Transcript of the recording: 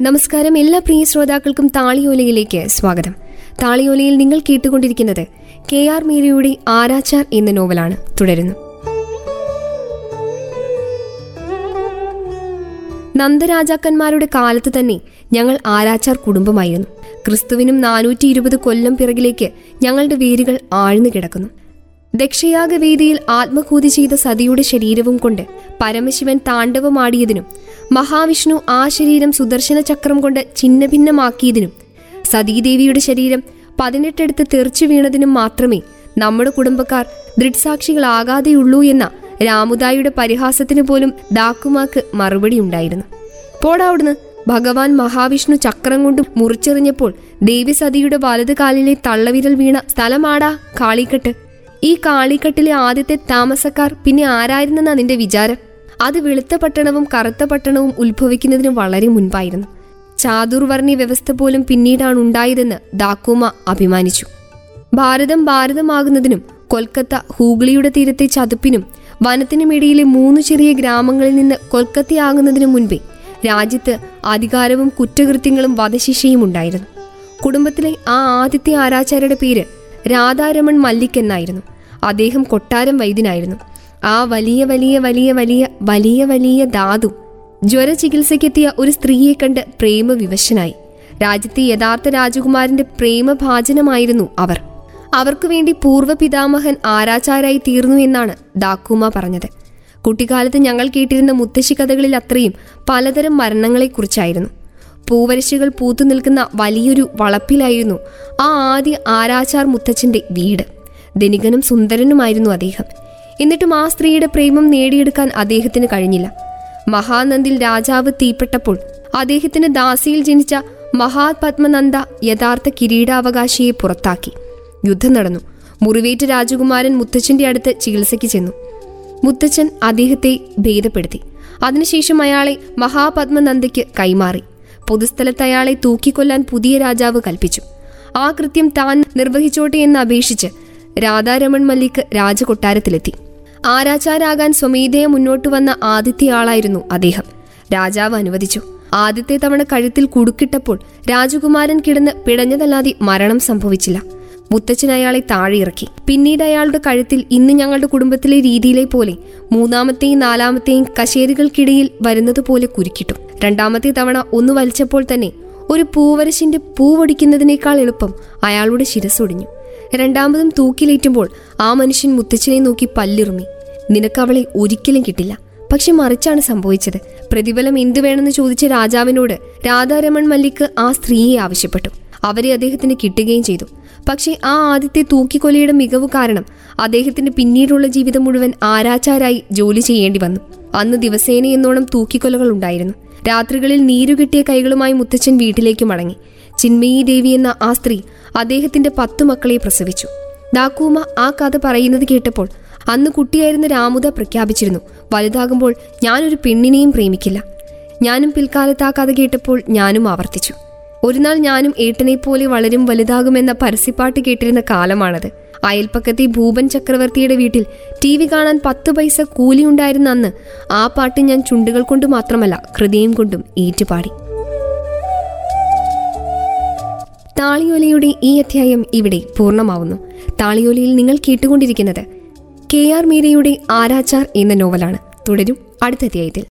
നമസ്കാരം എല്ലാ പ്രിയ ശ്രോതാക്കൾക്കും താളിയോലയിലേക്ക് സ്വാഗതം. താളിയോലയിൽ നിങ്ങൾ കേട്ടുകൊണ്ടിരിക്കുന്നത് കെ ആർ മീരയുടെ ആരാച്ചാർ എന്ന നോവലാണ്. തുടരുന്നു. നന്ദരാജാക്കന്മാരുടെ കാലത്ത് തന്നെ ഞങ്ങൾ ആരാച്ചാർ കുടുംബമായിരുന്നു. ക്രിസ്തുവിനും നാനൂറ്റി ഇരുപത് കൊല്ലം പിറകിലേക്ക് ഞങ്ങളുടെ വേരുകൾ ആഴ്ന്നു കിടക്കുന്നു. ദക്ഷയാഗവേദിയിൽ ആത്മഹൂതി ചെയ്ത സതിയുടെ ശരീരവും കൊണ്ട് പരമശിവൻ താണ്ഡവമാടിയതിനും മഹാവിഷ്ണു ആ ശരീരം സുദർശന ചക്രം കൊണ്ട് ഛിന്നഭിന്നമാക്കിയതിനും സതീദേവിയുടെ ശരീരം പതിനെട്ടെടുത്ത് തെറിച്ചു വീണതിനും മാത്രമേ നമ്മുടെ കുടുംബക്കാർ ദൃഢസാക്ഷികളാകാതെയുള്ളൂ എന്ന രാമുദായിയുടെ പരിഹാസത്തിന് പോലും ദാക്കുമാക്ക് മറുപടി ഉണ്ടായിരുന്നു. പോടാവിടുന്ന് ഭഗവാൻ മഹാവിഷ്ണു ചക്രം കൊണ്ട് മുറിച്ചെറിഞ്ഞപ്പോൾ ദേവി സതിയുടെ വലത് കാലിലെ തള്ളവിരൽ വീണ സ്ഥലമാടാ കാളിക്കെട്ട്. ഈ കാളിക്കട്ടിലെ ആദ്യത്തെ താമസക്കാർ പിന്നെ ആരായിരുന്നെന്നാ നിന്റെ വിചാരം? അത് വെളുത്ത പട്ടണവും കറുത്ത പട്ടണവും ഉത്ഭവിക്കുന്നതിന് വളരെ മുൻപായിരുന്നു. ചാതുർവർണി വ്യവസ്ഥ പോലും പിന്നീടാണ് ഉണ്ടായതെന്ന് ദാക്കൂമ അഭിമാനിച്ചു. ഭാരതം ഭാരതമാകുന്നതിനും കൊൽക്കത്ത ഹൂഗ്ലിയുടെ തീരത്തെ ചതുപ്പിനും വനത്തിനുമിടയിലെ മൂന്ന് ചെറിയ ഗ്രാമങ്ങളിൽ നിന്ന് കൊൽക്കത്തയാകുന്നതിനു മുൻപേ രാജ്യത്ത് അധികാരവും കുറ്റകൃത്യങ്ങളും വധശിക്ഷയും ഉണ്ടായിരുന്നു. കുടുംബത്തിലെ ആ ആദ്യത്തെ ആരാചാര്യയുടെ പേര് രാധാരമൺ മല്ലിക് എന്നായിരുന്നു. അദ്ദേഹം കൊട്ടാരം വൈദ്യനായിരുന്നു. ആ വലിയ വലിയ വലിയ വലിയ വലിയ വലിയ ധാതു ജ്വര ചികിത്സയ്ക്കെത്തിയ ഒരു സ്ത്രീയെ കണ്ട് പ്രേമവിവശനായി. രാജ്യത്തെ യഥാർത്ഥ രാജകുമാരന്റെ പ്രേമഭാജനമായിരുന്നു അവർ. അവർക്കു വേണ്ടി പൂർവപിതാമഹൻ ആരാചാരായി തീർന്നു എന്നാണ് ദാക്കൂമ പറഞ്ഞത്. കുട്ടിക്കാലത്ത് ഞങ്ങൾ കേട്ടിരുന്ന മുത്തശ്ശി കഥകളിൽ അത്രയും പലതരം മരണങ്ങളെക്കുറിച്ചായിരുന്നു. പൂവരശികൾ പൂത്തു നിൽക്കുന്ന വലിയൊരു വളപ്പിലായിരുന്നു ആ ആദ്യ ആരാച്ചാർ മുത്തച്ഛന്റെ വീട്. ധനികനും സുന്ദരനുമായിരുന്നു അദ്ദേഹം. എന്നിട്ടും ആ സ്ത്രീയുടെ പ്രേമം നേടിയെടുക്കാൻ അദ്ദേഹത്തിന് കഴിഞ്ഞില്ല. മഹാനന്ദിൽ രാജാവ് തീപ്പെട്ടപ്പോൾ അദ്ദേഹത്തിന് ദാസിയിൽ ജനിച്ച മഹാപത്മനന്ദ യഥാർത്ഥ കിരീടാവകാശിയെ പുറത്താക്കി. യുദ്ധം നടന്നു. മുറിവേറ്റ് രാജകുമാരൻ മുത്തച്ഛന്റെ അടുത്ത് ചികിത്സയ്ക്ക് ചെന്നു. മുത്തച്ഛൻ അദ്ദേഹത്തെ ഭേദപ്പെടുത്തി. അതിനുശേഷം അയാളെ മഹാപത്മനന്ദയ്ക്ക് കൈമാറി. പൊതുസ്ഥലത്ത് അയാളെ തൂക്കിക്കൊല്ലാൻ പുതിയ രാജാവ് കൽപ്പിച്ചു. ആ കൃത്യം താൻ നിർവഹിച്ചോട്ടെ എന്ന് അപേക്ഷിച്ച് രാധാരമൺ മല്ലിക് രാജകൊട്ടാരത്തിലെത്തി. ആരാചാരാകാൻ സ്വമേധയെ മുന്നോട്ട് വന്ന ആദിത്യയാളായിരുന്നു അദ്ദേഹം. രാജാവ് അനുവദിച്ചു. ആദ്യത്തെ തവണ കഴുത്തിൽ കുടുക്കിട്ടപ്പോൾ രാജകുമാരൻ കിടന്ന് പിടഞ്ഞതല്ലാതെ മരണം സംഭവിച്ചില്ല. മുത്തച്ഛൻ അയാളെ താഴെ ഇറക്കി പിന്നീട് അയാളുടെ കഴുത്തിൽ ഇന്ന് ഞങ്ങളുടെ കുടുംബത്തിലെ രീതിയിലെ പോലെ മൂന്നാമത്തെയും നാലാമത്തെയും കശേരികൾക്കിടയിൽ വരുന്നത് പോലെ കുരുക്കിട്ടു രണ്ടാമത്തെ തവണ ഒന്ന് വലിച്ചപ്പോൾ തന്നെ ഒരു പൂവരശിന്റെ പൂവടിക്കുന്നതിനേക്കാൾ എളുപ്പം അയാളുടെ ശിരസൊടിഞ്ഞു രണ്ടാമതും തൂക്കിലേറ്റുമ്പോൾ ആ മനുഷ്യൻ മുത്തച്ഛനെ നോക്കി പല്ലിറുമി. നിനക്ക് അവളെ ഒരിക്കലും കിട്ടില്ല. പക്ഷെ മറിച്ചാണ് സംഭവിച്ചത്. പ്രതിഫലം എന്തു വേണമെന്ന് ചോദിച്ച രാജാവിനോട് രാധാരമൺ മല്ലിക്ക് ആ സ്ത്രീയെ ആവശ്യപ്പെട്ടു. അവരെ അദ്ദേഹത്തിന് കിട്ടുകയും ചെയ്തു. പക്ഷേ ആ ആദ്യത്തെ തൂക്കിക്കൊലയുടെ മികവ് കാരണം അദ്ദേഹത്തിന് പിന്നീടുള്ള ജീവിതം മുഴുവൻ ആരാച്ചാരായി ജോലി ചെയ്യേണ്ടി വന്നു. അന്ന് ദിവസേന എന്നോണം തൂക്കിക്കൊലകൾ ഉണ്ടായിരുന്നു. രാത്രികളിൽ നീരുകിട്ടിയ കൈകളുമായി മുത്തച്ഛൻ വീട്ടിലേക്ക് മടങ്ങി. ചിന്മയി ദേവി എന്ന ആ സ്ത്രീ അദ്ദേഹത്തിന്റെ പത്തു മക്കളെ പ്രസവിച്ചു. ദാക്കൂമ ആ കഥ പറയുന്നത് കേട്ടപ്പോൾ അന്ന് കുട്ടിയായിരുന്ന രാമുദ പ്രഖ്യാപിച്ചിരുന്നു വലുതാകുമ്പോൾ ഞാനൊരു പെണ്ണിനെയും പ്രേമിക്കില്ല. ഞാനും പിൽക്കാലത്ത് ആ കഥ കേട്ടപ്പോൾ ഞാനും ആവർത്തിച്ചു. ഒരു നാൾ ഞാനും ഏട്ടനെ പോലെ വളരും വലുതാകുമെന്ന പരസ്യപ്പാട്ട് കേട്ടിരുന്ന കാലമാണത്. അയൽപ്പക്കത്തെ ഭൂപൻ ചക്രവർത്തിയുടെ വീട്ടിൽ ടി വി കാണാൻ പത്ത് പൈസ കൂലിയുണ്ടായിരുന്ന അന്ന് ആ പാട്ട് ഞാൻ ചുണ്ടുകൾ കൊണ്ട് മാത്രമല്ല ഹൃദയം കൊണ്ടും ഏറ്റുപാടി. താളിയോലയുടെ ഈ അധ്യായം ഇവിടെ പൂർണമാവുന്നു. താളിയോലയിൽ നിങ്ങൾ കേട്ടുകൊണ്ടിരിക്കുന്നത് കെ ആർ മീരയുടെ ആരാച്ചാർ എന്ന നോവലാണ്. തുടരും അടുത്ത അധ്യായത്തിൽ.